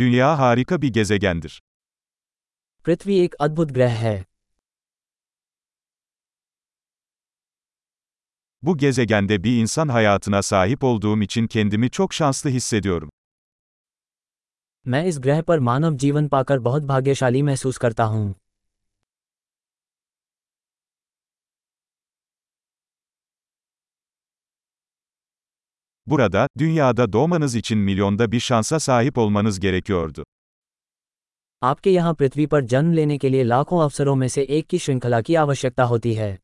Dünya harika bir gezegendir. पृथ्वी एक अद्भुत ग्रह है Bu gezegende bir insan hayatına sahip olduğum için kendimi çok şanslı hissediyorum. मैं इस ग्रह पर मानव जीवन पाकर बहुत भाग्यशाली महसूस करता हूँ Burada, dünyada doğmanız için milyonda bir şansa sahip olmanız gerekiyordu. आपके यहाँ पृथ्वी पर जन्म लेने के लिए लाखों अवसरों में से एक की श्रृंखला की आवश्यकता होती है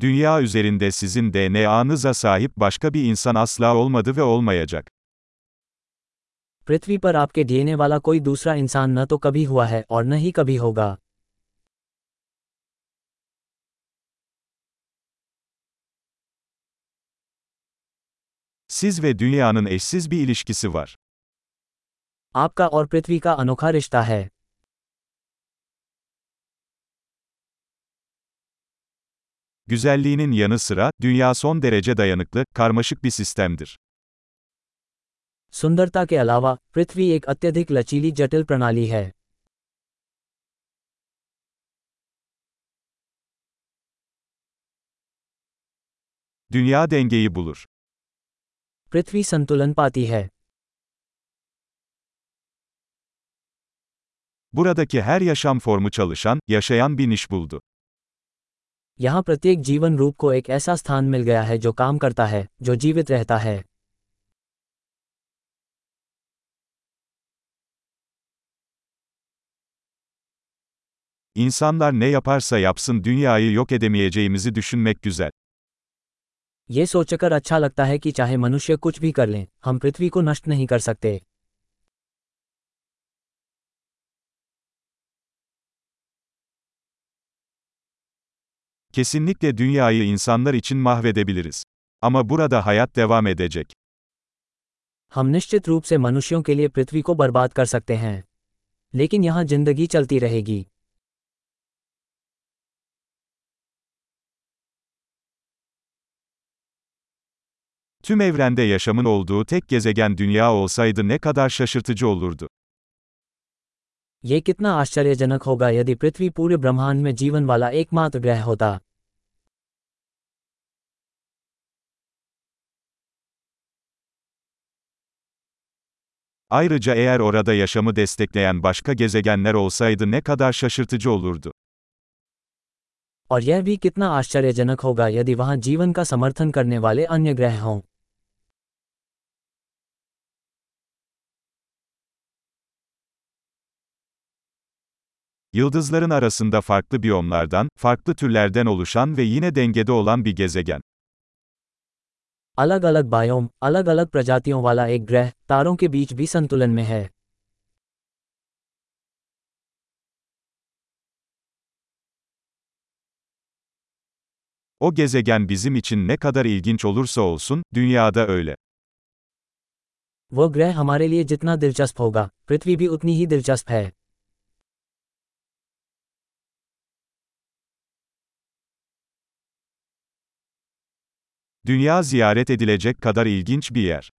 Dünya üzerinde sizin DNA'nıza sahip başka bir insan asla olmadı ve olmayacak. पृथ्वी पर आपके डीएनए वाला कोई दूसरा इंसान न तो कभी हुआ है और न ही कभी होगा Siz ve dünyanın eşsiz bir ilişkisi var. आपका और पृथ्वी का अनोखा रिश्ता है Güzelliğinin yanı sıra, dünya son derece dayanıklı, karmaşık bir sistemdir. सुंदरता के अलावा पृथ्वी एक अत्यधिक लचीली जटिल प्रणाली है Dünya dengeyi bulur. पृथ्वी संतुलन पाती है Buradaki her yaşam formu çalışan, yaşayan bir niş buldu. यहाँ प्रत्येक जीवन रूप को एक ऐसा स्थान मिल गया है जो काम करता है जो जीवित रहता है İnsanlar ne yaparsa yapsın dünyayı yok edemeyeceğimizi düşünmek güzel. ये सोचकर अच्छा लगता है कि चाहे मनुष्य कुछ भी कर लें हम पृथ्वी को नष्ट नहीं कर सकते Kesinlikle dünyayı insanlar için mahvedebiliriz. Ama burada hayat devam edecek. हम निश्चित रूप से मनुष्यों के लिए पृथ्वी को बर्बाद कर सकते हैं लेकिन यहाँ ज़िंदगी चलती रहेगी Tüm evrende yaşamın olduğu tek gezegen dünya olsaydı ne kadar şaşırtıcı olurdu. ये कितना आश्चर्यजनक होगा यदि पृथ्वी पूरे ब्रह्मांड में जीवन वाला एकमात्र ग्रह होता Ayrıca eğer orada yaşamı destekleyen başka gezegenler olsaydı ne kadar şaşırtıcı olurdu. और यह भी कितना आश्चर्यजनक होगा यदि वहाँ जीवन का समर्थन करने वाले अन्य ग्रह हों Yıldızların arasında farklı biyomlardan, farklı türlerden oluşan ve yine dengede olan bir gezegen. अलग अलग बायोम अलग अलग प्रजातियों वाला एक ग्रह तारों के बीच भी संतुलन में है O gezegen bizim için ne kadar ilginç olursa olsun, dünyada öyle. वो ग्रह हमारे लिए जितना दिलचस्प होगा पृथ्वी भी उतनी ही दिलचस्प है Dünya ziyaret edilecek kadar ilginç bir yer.